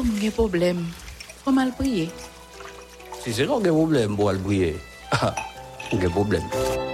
Oh, problem. O mal priye. Si se nou gen problem pou al bouye, gen problem.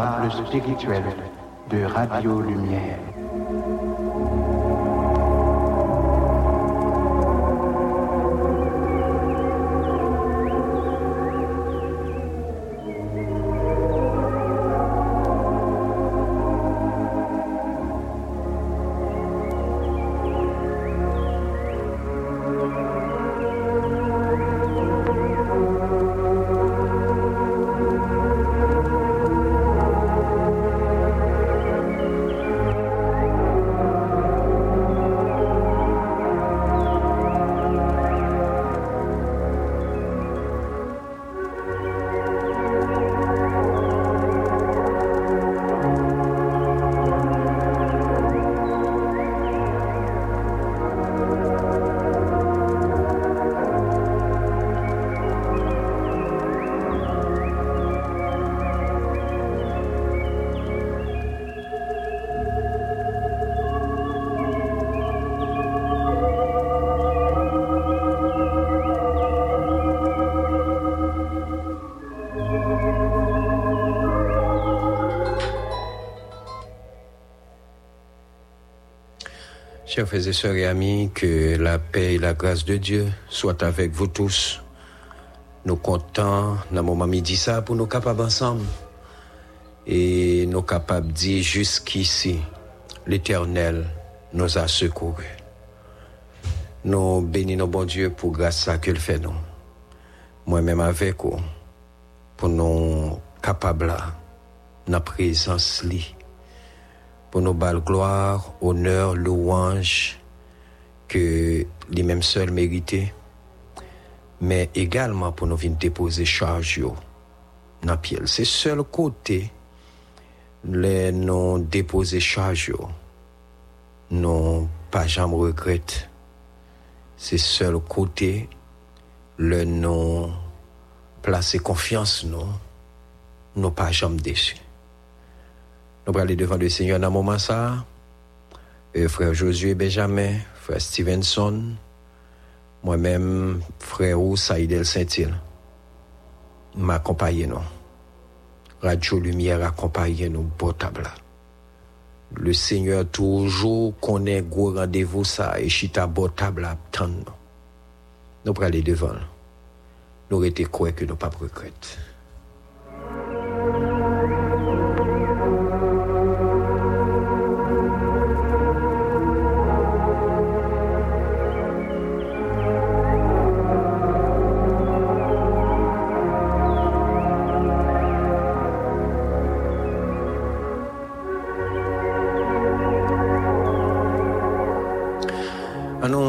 La table spirituelle de Radio Lumière. Chers frères et sœurs et amis, que la paix et la grâce de Dieu soient avec vous tous. Nous comptons dans moment midi ça pour nous capables ensemble et nous capables de dire jusqu'ici, l'Éternel nous a secourus. Nous bénissons bon Dieu pour grâce à qu'il fait nous. Moi-même avec vous, pour nous capables là, la présence pour nos balles gloire, honneur, louange que les mêmes seuls méritaient, mais également pour nous venir déposer charge dans pied. C'est seul côté les non déposer charge non pas jamais regrette. C'est seul côté le non placer confiance non non pas jamais déçu. Nous allons aller devant le Seigneur dans moment. Euh, frère Josué Benjamin, frère Stevenson, moi-même, frère Saïdel Saint-Il, m'accompagner nous. Radio Lumière accompagner nous beau. Le Seigneur toujours connaît gros rendez-vous ça et chita beau table nous. Nous allons aller devant. Nous été quoi que nous pas regretter.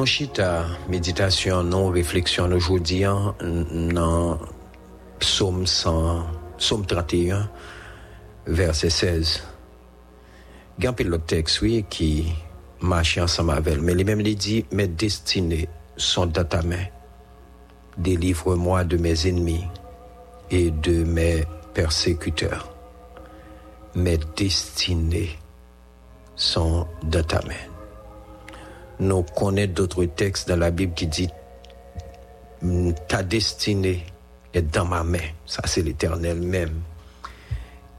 Anon chita méditation, non réflexion aujourd'hui dans psaume 100, psaume 31, verset 16. Gan pile l'autre texte, oui, qui marche ensemble avec elle. Mais les mêmes les dit, mes destinées sont dans ta main. Délivre-moi de mes ennemis et de mes persécuteurs. Mes destinées sont dans ta main. Nous connaissons d'autres textes dans la Bible qui dit ta destinée est dans ma main. Ça, c'est l'éternel même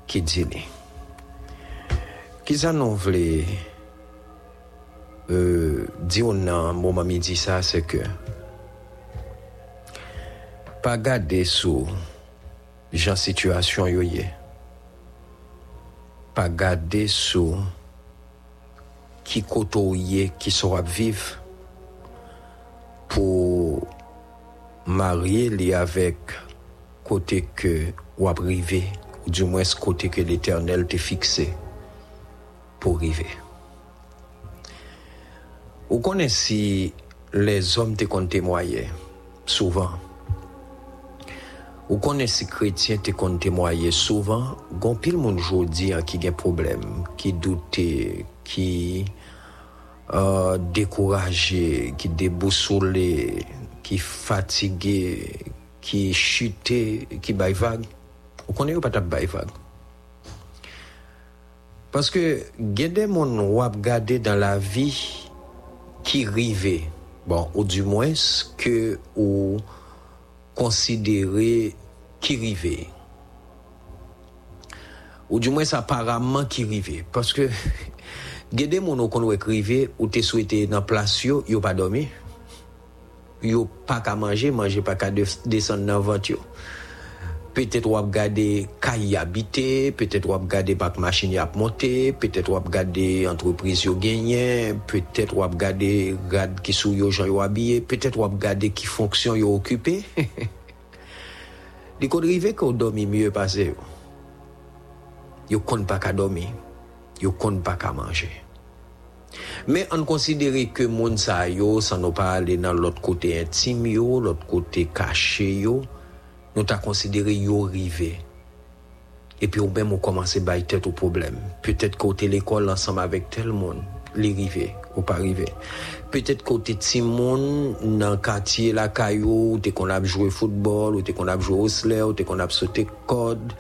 qui dit. Qui ça nous voulait euh, dire dans moment midi ça, c'est que pas garder sous gens situation yo yé. Pas garder sous qui yé qui sera vivre pour marier li avec côté que ou privé ou du moins côté que l'éternel t'a fixé pour arriver. Vous connaissez les hommes te comptent témoigner souvent. Vous connaissez chrétiens te comptent témoigner souvent. Gon moun jodi hein, qui a problème, qui doute, qui euh, découragé, qui déboussolé, qui fatigué, qui chuté, qui baille vague. Vous connaissez pas ta baille vague? Parce que gade mon wap gade dans la vie qui rive, bon, ou du moins que ou considérer qui rive. Ou du moins apparemment qui rive. Parce que mon ou kon wek rive, ou souhaité dans place yo, yo pas dormi. Yo pas qu'à manger, manger pas qu'à descendre dans ventre peut-être wap gade kay habité, peut-être wap gade bak machine yap monté, peut-être wap gade entreprise yo genyen, peut-être wap gade gade ki sou yo jan yo habillé, peut-être wap gade ki fonction yo occupé. Li kon rive ko dormi mieux passé yo. Yo kon pas ka dormi, yo kon pas ka manger. Mais on considère que moun sa yo, ça nous pas aller dans l'autre côté intime l'autre côté caché nous t'a considéré yo rivé. Et puis, ou même, on commence à bailler tête au problème. Peut-être côté l'école ensemble avec tel monde, les rivé, ou pas rivé. Peut-être côté Timon, dans le quartier, la caillou, ou qu'on a joué football, ou qu'on a joué au slayer, ou qu'on a sauté code,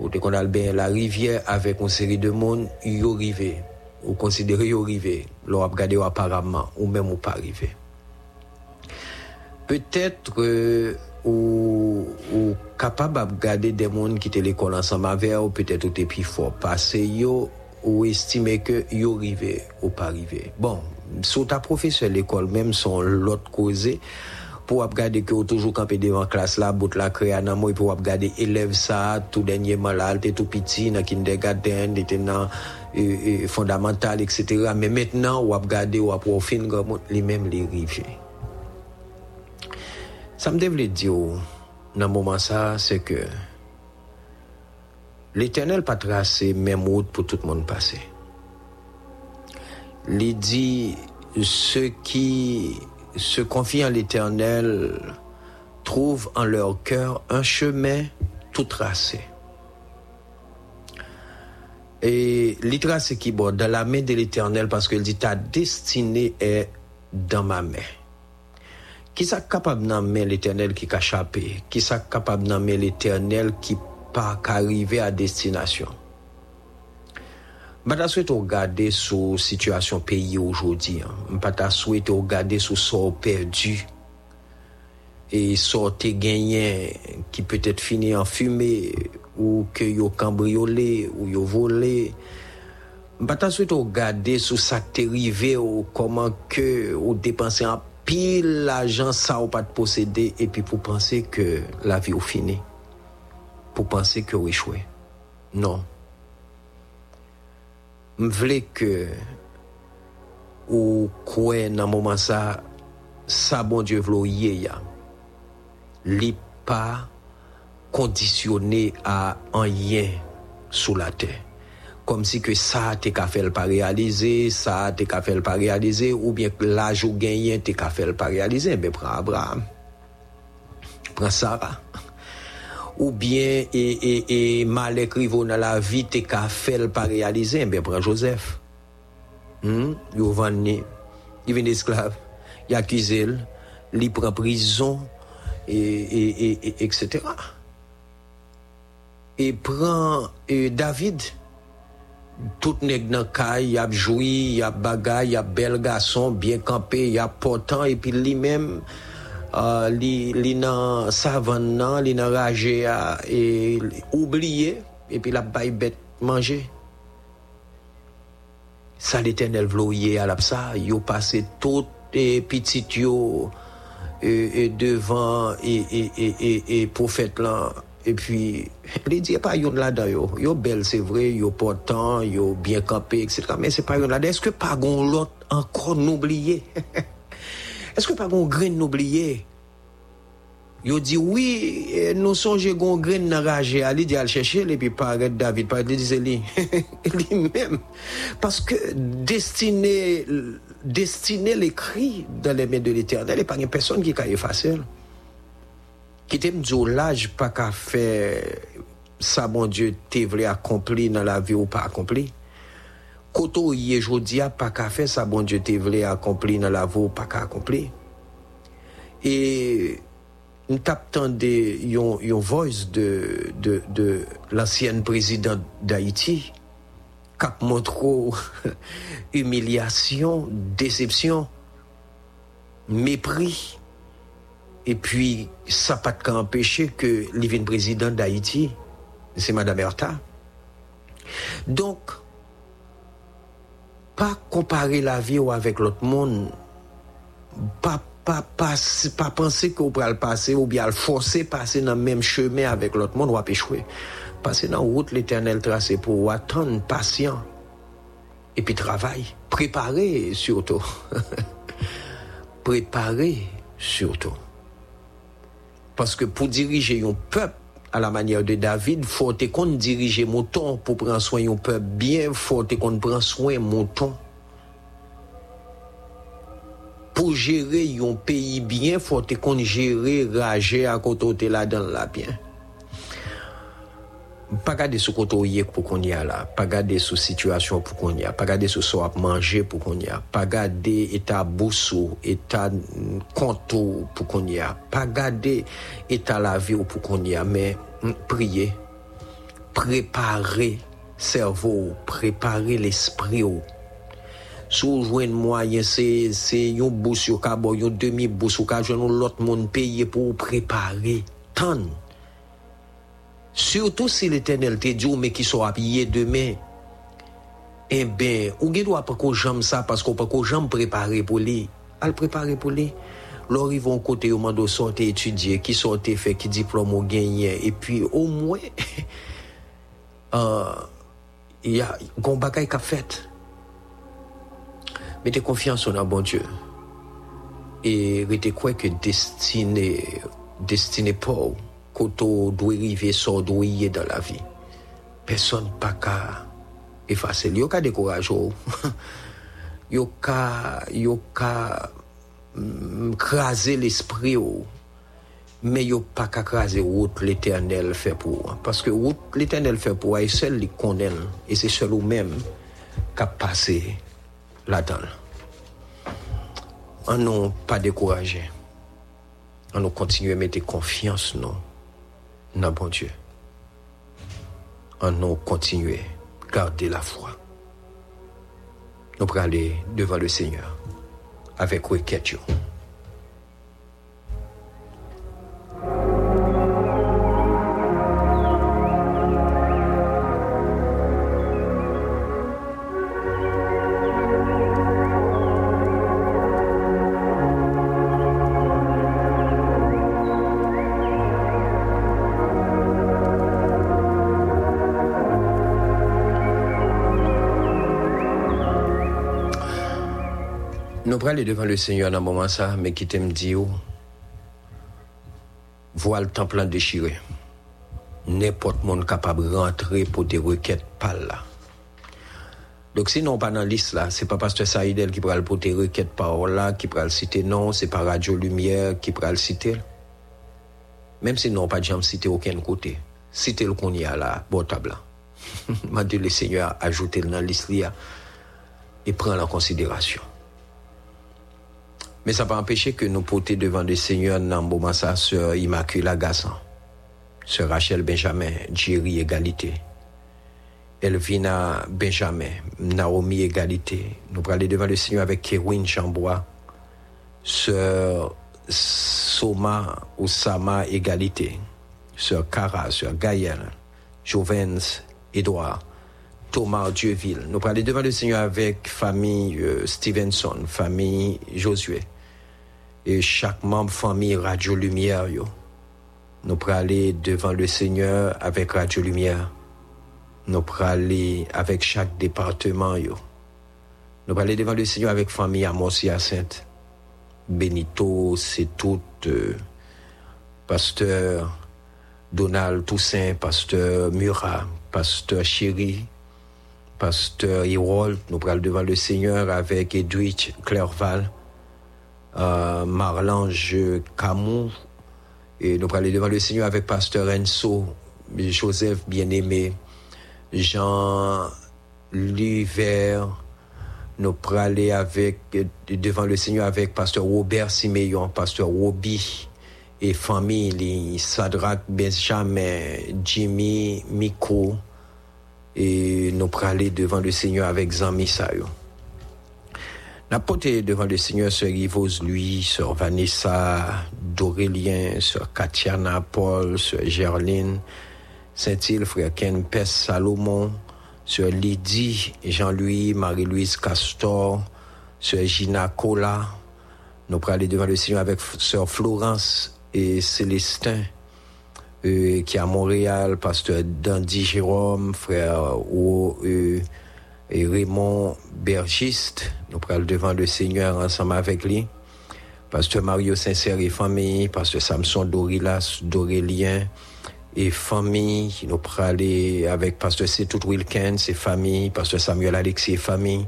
ou qu'on a bien la rivière avec une série de monde, yo rivé. Ou considéré yo rivé. L'on a regardé apparemment, ou même ou pas rivé. Peut-être, euh, ou, ou capable de garder des gens qui étaient l'école ensemble avec ou peut-être ou plus fort parce yo ou estimer que yo arrivé ou pas arrivé. Bon, sur ta professeur l'école même sont l'autre cause pour regarder que toujours campé devant classe là bout la créa nan moi pour regarder élève ça tout dernièrement là était tout petit dans kindergarten était dans fondamental etc. mais maintenant ou regarder ou pour fin les mêmes les rivières ça me devait dire, dans moment ça, c'est que l'éternel pas tracé même route pour tout le monde passer. Il dit, ceux qui se confient en l'éternel trouvent en leur cœur un chemin tout tracé. Et il tracé qui bord dans la main de l'éternel parce qu'il dit, ta destinée est dans ma main. Qui ça capable d'amener l'éternel qui a? Qui ça capable d'amener l'éternel qui pas arrivé à destination? Je ne souhaite regarder sur situation pays aujourd'hui. Je ne souhaite regarder sur ce perdu et sortir gagné qui peut-être fini en fumée ou que yo cambriolé ou yo volé. Je ne souhaite regarder sur ça qui ou comment que ou dépenser en pile l'argent ça ou pas de posséder et puis pour penser que la vie est finie pour penser que vous échouez non veux que ou quoi dans moment ça ça bon Dieu veut ya. Li pas conditionné à un rien sous la terre comme si que ça t'es pas réaliser, ça t'es pas réaliser, ou bien que l'âge ou gagné t'es qu'à faire pas réaliser, ben prends Abraham, prends Sarah. Ou bien, et, et, et mal écrit dans la vie, t'es qu'à faire pas réaliser, ben prends Joseph. Hmm? Yo vendu, il vient esclave, il accuse il prend prison, et, et, et, et etc. Et prend David, tout nèg nan kay, y a joui, y a bagay, y a bel garçon, bien campé, y a portant, et puis lui-même, euh, li, li nan savane nan, li nan rage a, et oublié, et puis la bay bête manger. Ça l'éternel vloye à la ça, yo passé tout et petit yo et, et devant et, et, et, et, et prophète là et puis il dit pas yon là dedans yo. Yo belle c'est vrai yo portant yo bien campé etc mais c'est pas yon là est-ce que pas gon l'autre encore n'oublier est-ce que pas gon grain n'oublier Yo dit oui, eh, nous songe gon grain nan rage, ali di al chercher et puis paraît David, paraît li dit lui. lui-même. Parce que destiné, destiné l'écrit dans les mains de l'éternel, et pas une personne qui a effacé. Qui t'aime dire l'âge pas qu'à faire ça, mon Dieu, t'es voulu accompli dans la vie ou pas accompli. Koto yé jodi a pas qu'à faire ça, bon Dieu, t'es voulu accompli dans la vie ou pas qu'à accompli. Et nous t'attendons yon, yon voice de, de, de l'ancienne présidente d'Haïti, cap montre humiliation, déception, mépris. Et puis, ça pas qu'à empêcher que l'ivine présidente d'Haïti, c'est Madame Erta. Donc, pas comparer la vie avec l'autre monde, pas pas, pas, pas penser qu'on peut le passer ou bien le forcer passer dans le même chemin avec l'autre monde ou à échouer. Passer dans la route l'éternel tracé pour attendre, patient. Et puis travail. Préparer surtout. Préparer surtout. Parce que pour diriger un peuple à la manière de David, faut qu'on dirige mouton pour prendre soin d'un peuple? Bien, faut qu'on prenne soin mouton pour gérer un pays bien, faut qu'on gère rage à côté là dans la bien? Pas garder ce côté pour qu'on y a là, pas garder sous situation pour qu'on y a, pas garder ce soit manger pour qu'on y a, pas garder état boussou, état compte pour qu'on y a, pas garder état la vie pour qu'on y a, mais prier, préparer cerveau, préparer l'esprit sou jwen moyen, se, se yon bous yo ka bo, yon demi yo ka jwen l'autre monde paye pour préparer. Tan. Surtout si l'éternel te dit, mais qui soit payé demain, eh ben, ou gen doit pas qu'on jambe ça parce qu'on pas qu'on jambe préparer pour lui. Al préparer pour lui. Lors ils vont côté au mando sortir étudier, qui sortir fait, qui diplôme au gagné, et puis au moins, euh, il y a, gon bagay ka fait. Mettez confiance en un bon Dieu. Et restez quoi que destiné, destiné pour, qu'on doit arriver, sur doit dans la vie. Personne pas qu'à effacer. Yo ka décourager. Yo ka, yo ka, craser l'esprit. Mais yo pas qu'à route l'éternel fait pour. Parce que l'éternel fait pour, et seul lui connaît. Et c'est seul ou même qu'a passé là-dedans. On n'a pas découragé. On nous continue à mettre confiance non, dans bon Dieu. On nous continue à garder la foi. Nous pourrons aller devant le Seigneur avec requête. Nous aller devant le Seigneur dans un moment ça, mais qui t'aime dire, voir le temple déchiré. N'importe monde capable de rentrer pour des requêtes par là. Donc si non pas dans la liste là, c'est pas pasteur Saïdel qui pourra le porter requête par là, qui pourra le citer, non, c'est pas Radio Lumière qui pourra le citer. Même si non pas jamais citer aucun côté. Citer le qu'on y a là, bon table là. M'a dit le Seigneur ajouter dans la liste et prendre en considération. Mais ça pas empêcher que nous porter devant le Seigneur moment ça, sœur Immaculée Gassan, sœur Rachel Benjamin, Jerry Égalité, Elvina Benjamin, Naomi Égalité. Nous aller devant le Seigneur avec Kérwin Chambois, sœur Soma ou Sama Égalité, sœur Cara, sœur Gaëlle, Jovens, Édouard, Thomas Dieuville. Nous aller devant le Seigneur avec famille euh, Stevenson, famille Josué et chaque membre famille Radio Lumière. Nous pourrons aller devant le Seigneur avec Radio Lumière. Nous pourrons aller avec chaque département. Yo. Nous pourrons aller devant le Seigneur avec famille Amos Sainte. Benito, c'est tout. Euh, pasteur Donald Toussaint, pasteur Murat, pasteur Chéri, pasteur Hirold. Nous pourrons aller devant le Seigneur avec Edwidge Clerval Marlange Camus. Et nous aller devant le Seigneur avec Pasteur Enso, Joseph Bien-Aimé, Jean Liver. Nous aller avec, devant le Seigneur avec Pasteur Robert Siméon, Pasteur Roby et famille, Sadrak Benjamin, Jimmy Miko. Et nous aller devant le Seigneur avec Zami Sayo. La devant le Seigneur, Sœur Yvose, lui, Sœur Vanessa, Dorélien, Sœur Katiana, Paul, Sœur Gerline, Saint-Île, Frère Ken, Pès Salomon, Sœur Lydie, Jean-Louis, Marie-Louise Castor, Sœur Gina Cola. Nous pourrons aller devant le Seigneur avec Sœur Florence et Célestin, euh, qui est à Montréal, Pasteur Dandy Jérôme, Frère euh, et Raymond Bergiste. Nous prenons devant le Seigneur ensemble avec lui. Pasteur Mario Sincère et famille, Pasteur Samson Dorilas, Dorélien et famille. Nous prenons avec Pasteur Setout Wilkins et famille, Pasteur Samuel Alexis et famille,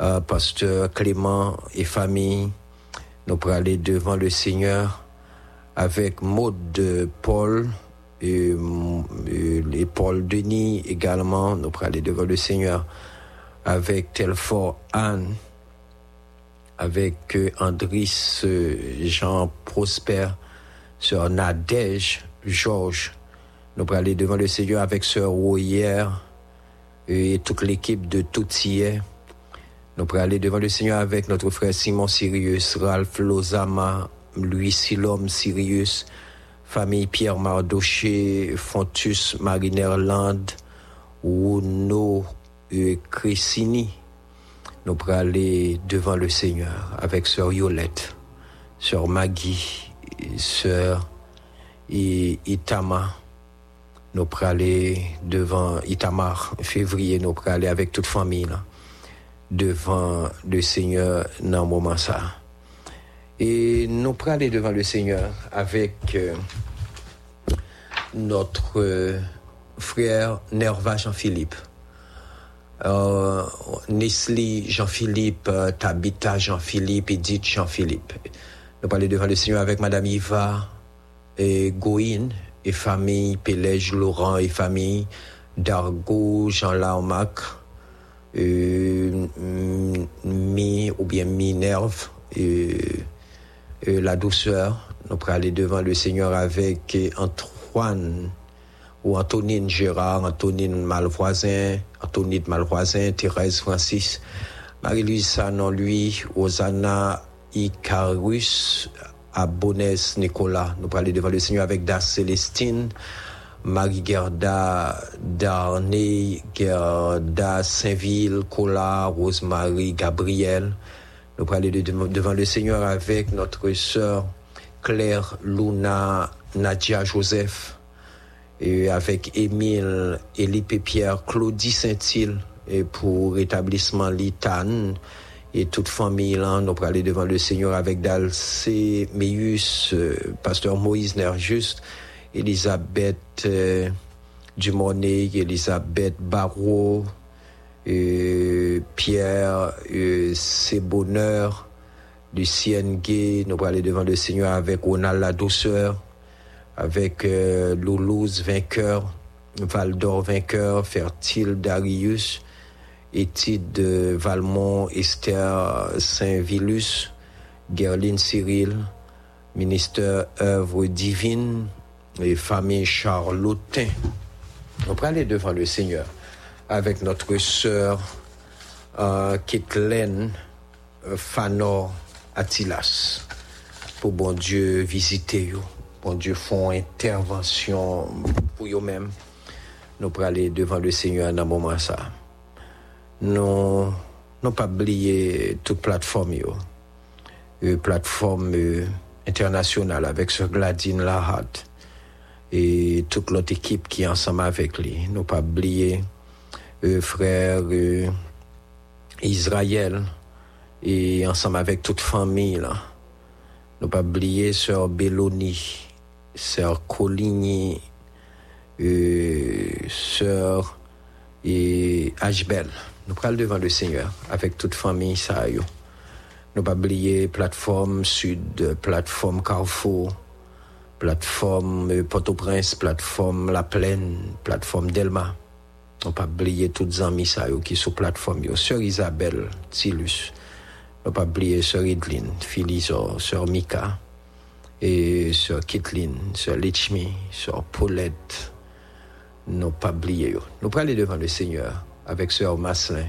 euh, Pasteur Clément et famille. Nous prenons devant le Seigneur avec Maud Paul et, et Paul Denis également. Nous prenons devant le Seigneur avec Telfort Anne, avec euh, Andris euh, Jean Prosper, Sœur Nadège Georges. Nous allons aller devant le Seigneur avec Sœur Royer et toute l'équipe de Toutier. Nous allons aller devant le Seigneur avec notre frère Simon Sirius, Ralph Lozama, Louis Silom Sirius, famille Pierre Mardoché, Fontus Marinerland, Ouno et Cressini, nous pourrons aller devant le Seigneur avec sœur Yolette, sœur Maggie, sœur Itama. Nous pourrons aller devant Itamar, février, nous pourrons aller avec toute famille là, devant le Seigneur dans moment ça. Et nous pourrons aller devant le Seigneur avec euh, notre euh, frère Nerva Jean-Philippe euh, Nestlé Jean-Philippe, euh, Tabitha Jean-Philippe, Edith Jean-Philippe. Nous parlons devant le Seigneur avec Madame Iva et et famille, Pélège Laurent et famille, Dargo Jean Larmac, euh, Mi ou bien Minerve, et la douceur. Nous aller devant le Seigneur avec Antoine ou Antonine Gérard, Antonine Malvoisin, Antonine Malvoisin, Thérèse Francis, Marie-Louise Sanon, lui, Osana Icarus, Abonès Nicolas. Nous parlons devant le Seigneur avec Das Célestine, Marie-Gerda Darnay, Gerda Saint-Ville, Cola, Rosemary, Gabriel. Nous parlons devant le Seigneur avec notre sœur Claire Luna Nadia Joseph et avec Émile, Élipe Pierre, Claudie Saint-Île, et pour rétablissement Litane, et toute famille là, nous aller devant le Seigneur avec Dalcé, Meus, euh, pasteur Moïse Nerjuste, Elisabeth euh, Dumonet, Elisabeth Barrault, euh, Pierre c'est bonheur Lucienne Gay nous aller devant le Seigneur avec Ronald la douceur avec euh, Loulouse vainqueur Val d'Or vainqueur Fertile Darius Étide de Valmont Esther Saint-Vilus Gerline Cyril ministère œuvre divine et famille Charlotin on peut aller devant le Seigneur avec notre sœur euh, Kathleen euh, Fanor Atilas pour bon Dieu visiter yo, bon Dieu font intervention pour eux-mêmes. Nous pour aller devant le Seigneur dans moment ça. Nous nous pas oublier toute plateforme yo. Une plateforme euh, internationale avec ce Gladine Lahat et toute l'autre équipe qui est ensemble avec lui. Nous pas oublier euh, frère euh, Israël et ensemble avec toute famille là. Nous pas oublier sœur Belloni, sœur Coligny, euh, sœur et Ashbel. Nous prenons devant le Seigneur avec toute famille ça yo. Nous pas oublier plateforme Sud, plateforme Carrefour, plateforme euh, Port-au-Prince, plateforme La Plaine, plateforme Delma. On pas oublier toutes les amis qui sur plateforme. Sœur Isabelle Tilus. On pas oublier sœur Idline, Philizor, sœur Mika et sœur Kathleen, sœur Lichmi, sœur Paulette. Nous pas oublier. Nous pour aller devant le Seigneur avec sœur Masselin,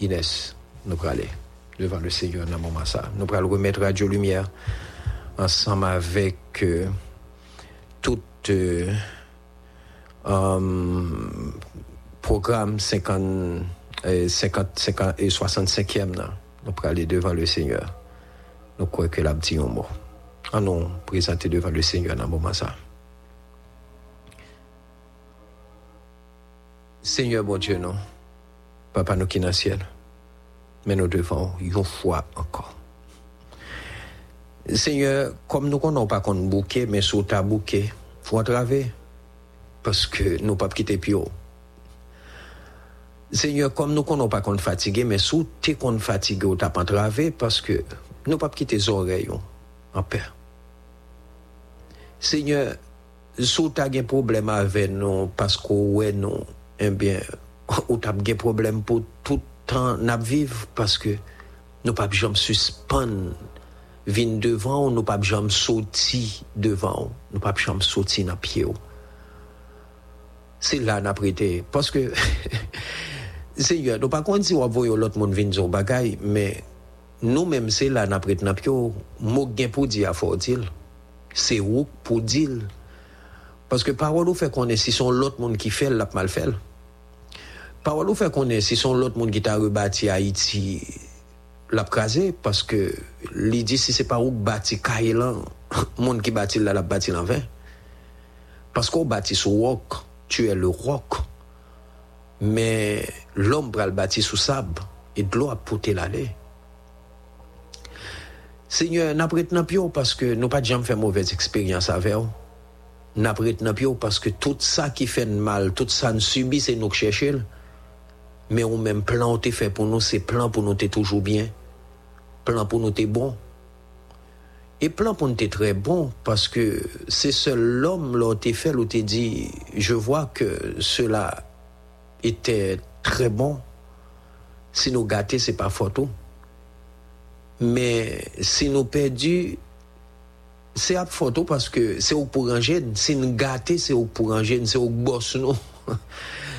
Inès. Nous pour aller devant le Seigneur dans moment ça. Nous pour remettre Radio Lumière ensemble avec euh, toute euh, um, programme 50, euh, 50, 50 et 65e, là, nous pour aller devant le Seigneur. Nous croyons que l'a dit un nous présenter devant le Seigneur dans ce moment ça. Seigneur, bon Dieu, non. Papa, nous qui dans le ciel. Mais nous devons une fois encore. Seigneur, comme nous connaissons pas qu'on bouquet, mais sous ta bouquet, faut entraver. Parce que nous pas quitter haut. Seigneur, comme nous connaissons pas qu'on fatigué, mais sous t'es qu'on fatigué ou t'as pas entravé, parce que nous pas quitter les oreilles Seigneur, sous t'as un problème avec nous, parce que nous, eh bien, ou un problème pour tout temps n'a vivre, parce que nous pas jamais suspendre vin devant, nous pas jamais sortir devant, nous pas jamais sortir dans pied. C'est là n'a prêté parce que Seigneur, nous pas contre si on voit l'autre monde zo bagay, mais nous même c'est là n'a prêté dans pied. Mo gen pour dire faut dire. C'est où pour dire? Parce que parole nous fait qu'on est si son l'autre monde qui fait l'a mal fait. Parole nous fait qu'on est si son l'autre monde qui t'a rebâti Haïti l'a crasé parce que li dit si c'est pas ou bâti Kailan, monde qui bâti là l'a bâti en vain. Parce qu'on bâti sur roc, tu es le roc. Mais l'homme bâti sous sable et de l'eau a pouté l'aller. Seigneur, n'a pio parce que nous pas jamais fait mauvaise expérience avec vous. N'a pio parce que tout ça qui fait mal, tout ça nous subit, c'est nous qui cherchons. Mais on même plan fait pour nous, c'est plan pour nous t'es toujours bien. Plan pour nous t'es bon. Et plan pour nous t'es très bon parce que c'est seul l'homme là t'es fait où t'es dit, je vois que cela était très bon. Si nous gâtés, c'est pas photo. men se nou perdi, se ap foto paske se ou pou ranjen, se nou gate se ou pou ranjen, se ou bos nou.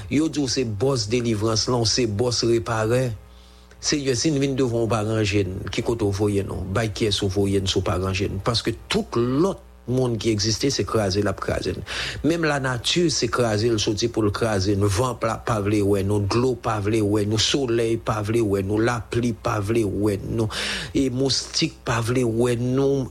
Yo djou se bos delivrans lan, non, se bos repare, se yo sin vin devon pa ranjen, ki koto voyen nou, bay kyes ou voyen non, sou pa ranjen, paske tout lot monde qui existait c'est craser la craser. Même la nature c'est craser le sorti pour le craser, le vent pas vle ouais, nous l'eau pas vle ouais, nous soleil pas vle ouais, nous la pluie pas vle ouais, nous et moustique pas vle ouais, nous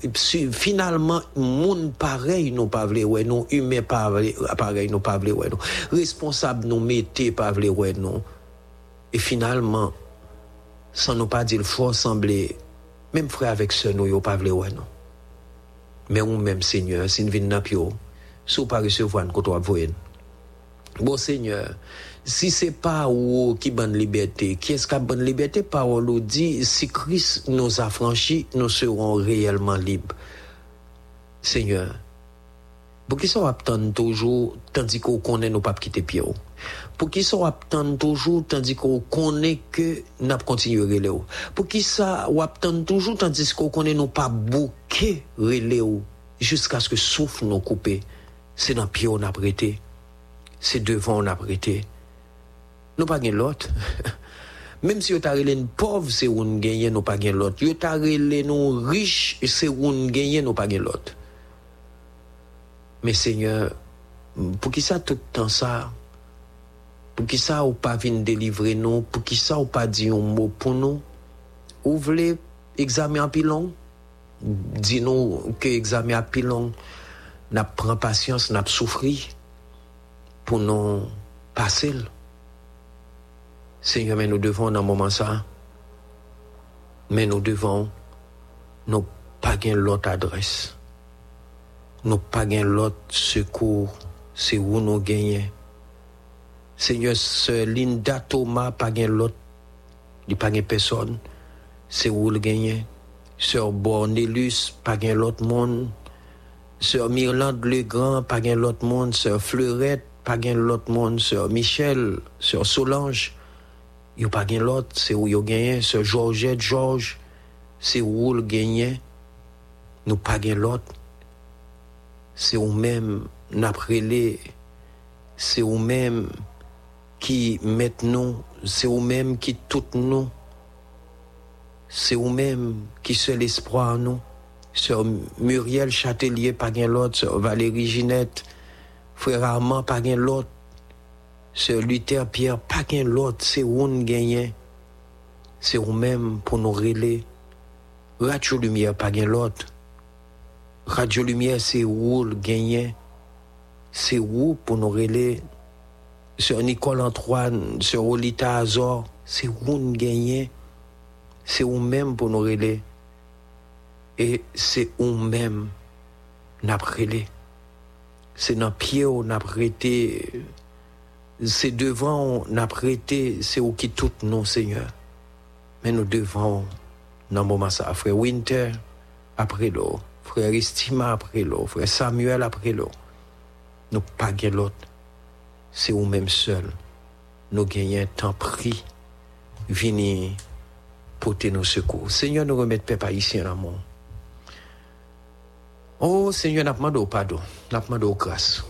finalement monde pareil nous pas vle ouais, nous humain pareil nous pas vle ouais, nous responsable nous mettez pas vle ouais, nous et finalement sans nous pas dire faut sembler même frère avec ce nous pas vle ouais, non mais ou même Seigneur, si nous venons dans pio, si vous pas recevoir une côté voyer, Bon Seigneur, si c'est pas ou qui bonne liberté, qui est-ce qui a bonne liberté? Parole nous dit, si Christ nous a franchis, nous serons réellement libres. Seigneur, pour qui ça attend toujours, tandis qu'on connaît nos pas quitter pied haut? Pour qui ça attend toujours, tandis qu'on connaît que n'a continué haut? Pour qui ça attend toujours, tandis qu'on connaît nous pas bouquet haut? Jusqu'à ce que souffle nous couper. C'est dans pied on a prêté. C'est devant on a prêté. Nous pas l'autre. Même si vous avez une pauvre, c'est nous gagnons, nous pas l'autre. Vous avez nous riches, c'est nous gagnons, nous pas l'autre. Mais Seigneur, pour qui ça tout le temps ça? Pour qui ça ou pas venir délivrer nous? Pour qui ça ou pas dire un mot pour nous? Ou voulez examen en pilon? Dis-nous que examen en pilon, n'a prend patience, n'a souffri pour nous passer. Seigneur, mais nous devons dans un moment ça, mais nous devons nous pas l'autre adresse. Nous pas l'autre secours, c'est où nous gagnons. Seigneur, Linda Thomas pas l'autre, il pas personne, c'est où le gagne. Sœur Bornelius pas l'autre monde. Sœur Mirlande Legrand pas l'autre monde. Sœur Fleurette pas l'autre monde. Sœur Michel, Sœur Solange, il pas l'autre, c'est où il gagne. Sœur Georgette Georges, c'est où le gagne. Nous pas l'autre. C'est où même les c'est où même qui mettent nous, c'est où même qui tout nous, c'est où même qui seul espoir en nous. Sœur Muriel Châtelier, pas gain l'autre, Sœur Valérie Ginette, Frère Armand, pas gain l'autre, Sœur Luther Pierre, pas gain l'autre, c'est où nous. C'est où même pour nous relayer. Radio Lumière, pas gain l'autre. Radio Lumière, c'est où le gagner. C'est où pour nous relayer. Sœur Nicole Antoine, Sœur Olita Azor, c'est où nous gagnons. C'est où même pour nous relayer. Et c'est où même n'a relais. C'est dans pied où n'a prêté. C'est devant où n'a prêté. C'est où qui tout nous, Seigneur. Mais nous devons, dans le moment ça, frère Winter, après l'eau, frère Estima après l'eau, frère Samuel après l'eau. Nous pas l'autre. C'est où même seul. Nous gagnons temps pris. Venir porter nos secours. Seigneur, nous remettons haïtien dans le monde. Oh Seigneur, n'a demandé au pardon, n'a demandé au grâce.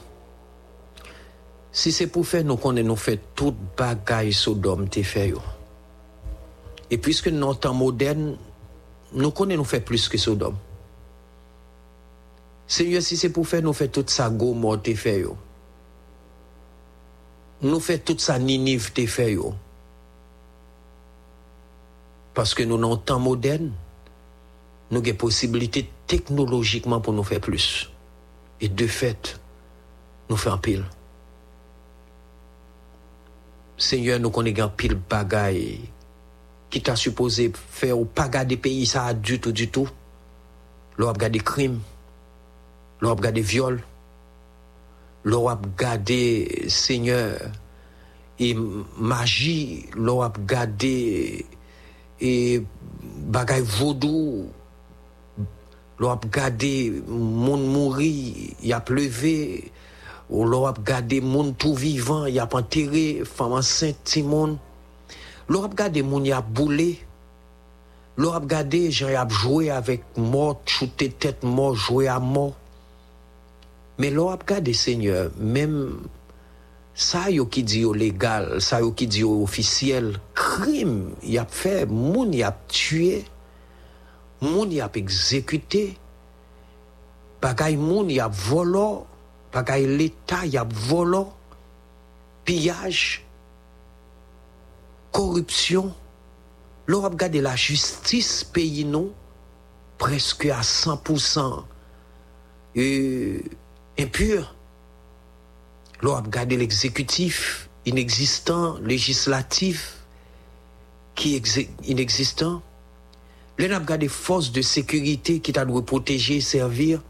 Si c'est pour faire nous connaître nous fait toute bagaille fait yo. Et puisque dans le temps moderne, nous connaissons nous fait plus que Sodome. Seigneur, si c'est pour faire nous fait toute ça Gomorre te fait yo. Nous fait toute ça Ninive te fait yo. Parce que nous dans temps moderne, nous avons possibilité technologiquement pour nous faire plus. Et de fait, nous faisons pile. Seigneur, nous connaissons pile bagaille qui t'a supposé faire ou pas garder pays ça du tout, du tout. L'on a gardé crime, l'on a gardé viol, l'on a gardé Seigneur et magie, l'on a gardé et bagaille vaudou, l'on a gardé moun mouri, y a pleuvé, l'on a gardé moun tout vivant, y a enterré femme enceinte Timon. L'on a gardé moun y a boulé. L'on a gardé a joué avec mort, shooté tête mort, joué à mort. Mais l'on a gardé Seigneur, même ça qui dit légal, ça qui dit officiel, crime, y a fait, moun y a tué moun y a exécuté, bagay moun y a volé, l'État y a volé, pillage, corruption. L'on a regardé la justice pays nous presque à 100% euh, impur. L'on a regardé l'exécutif inexistant, législatif qui inexistant. L'on a regardé forces de sécurité qui t'a dû protéger, servir.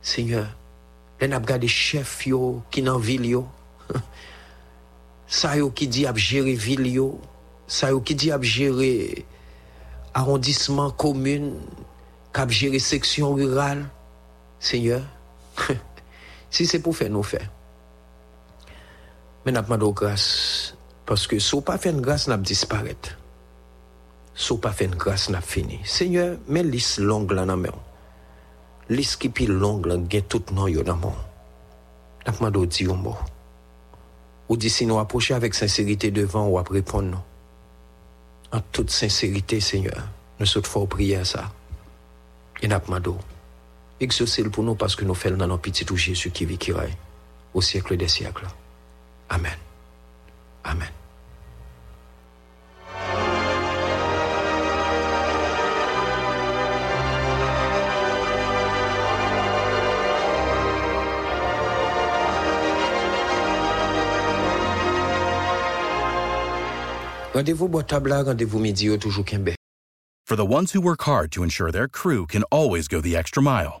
Seigneur, l'on a regardé chef yo qui dans ville yo. Ça yo qui dit à gérer ville yo, ça yo qui dit à gérer arrondissement commune, section rurale. Seigneur, si c'est pour faire nous faire. Mais n'a pas de grâce parce que si on pas fait une grâce n'a disparaître. Si on pas fait une grâce n'a fini. Seigneur, mets liste longue là dans main. Liste qui pi longue là gen tout non yo dans mon. N'a pas de dire mot. Ou dit si nous approcher avec sincérité devant ou après répondre non. En toute sincérité, Seigneur, nous sommes fort prier à ça. Et n'a pas de Exaucez pour nous parce que nous faisons dans nos petits tout Jésus qui vit qui règne au siècle des siècles. Amen. Amen. Rendez-vous bois table, rendez-vous midi, toujours Quimbec. For the ones who work hard to ensure their crew can always go the extra mile,